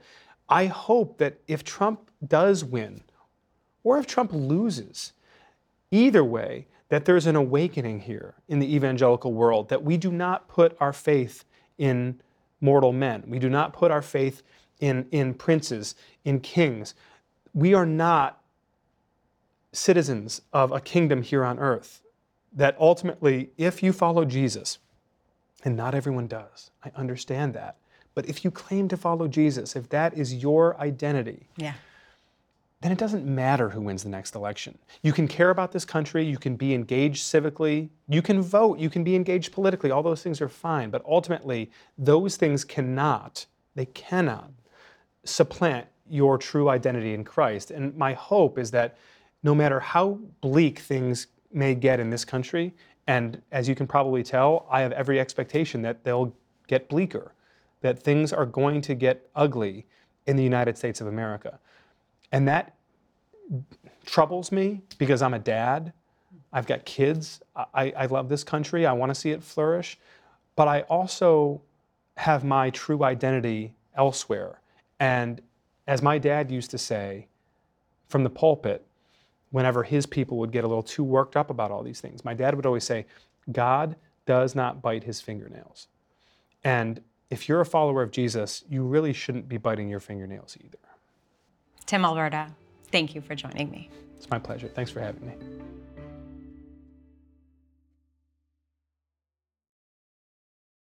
I hope that if Trump does win, or if Trump loses, either way, that there's an awakening here in the evangelical world, that we do not put our faith in mortal men. We do not put our faith in, in princes, in kings. We are not citizens of a kingdom here on earth. That ultimately, if you follow Jesus, and not everyone does, I understand that. But if you claim to follow Jesus, if that is your identity, Yeah. Then it doesn't matter who wins the next election. You can care about this country, you can be engaged civically, you can vote, you can be engaged politically. All those things are fine. But ultimately, those things cannot, they cannot supplant your true identity in Christ. And my hope is that no matter how bleak things may get in this country, and as you can probably tell, I have every expectation that they'll get bleaker, that things are going to get ugly in the United States of America. And that troubles me because I'm a dad. I've got kids. I, I love this country. I want to see it flourish. But I also have my true identity elsewhere. And as my dad used to say from the pulpit, whenever his people would get a little too worked up about all these things, my dad would always say, God does not bite his fingernails. And if you're a follower of Jesus, you really shouldn't be biting your fingernails either. Tim Alberta, thank you for joining me. It's my pleasure. Thanks for having me.